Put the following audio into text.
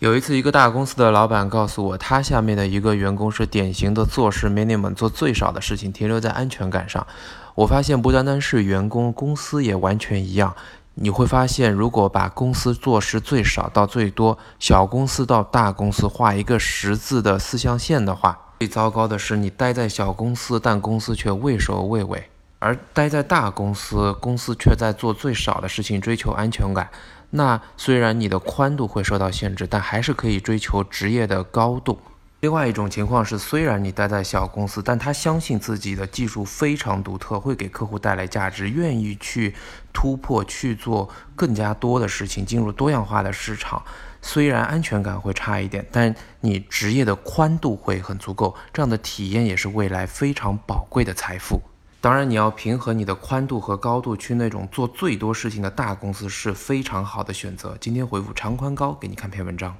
有一次，一个大公司的老板告诉我，他下面的一个员工是典型的做事 minimum，做最少的事情，停留在安全感上。我发现不单单是员工，公司也完全一样。你会发现，如果把公司做事最少到最多，小公司到大公司画一个十字的四象限的话，最糟糕的是你待在小公司，但公司却畏首畏尾；而待在大公司，公司却在做最少的事情，追求安全感。那虽然你的宽度会受到限制，但还是可以追求职业的高度。另外一种情况是，虽然你待在小公司，但他相信自己的技术非常独特，会给客户带来价值，愿意去突破，去做更加多的事情，进入多样化的市场。虽然安全感会差一点，但你职业的宽度会很足够，这样的体验也是未来非常宝贵的财富。当然，你要平衡你的宽度和高度，去那种做最多事情的大公司是非常好的选择。今天回复长宽高给你看篇文章。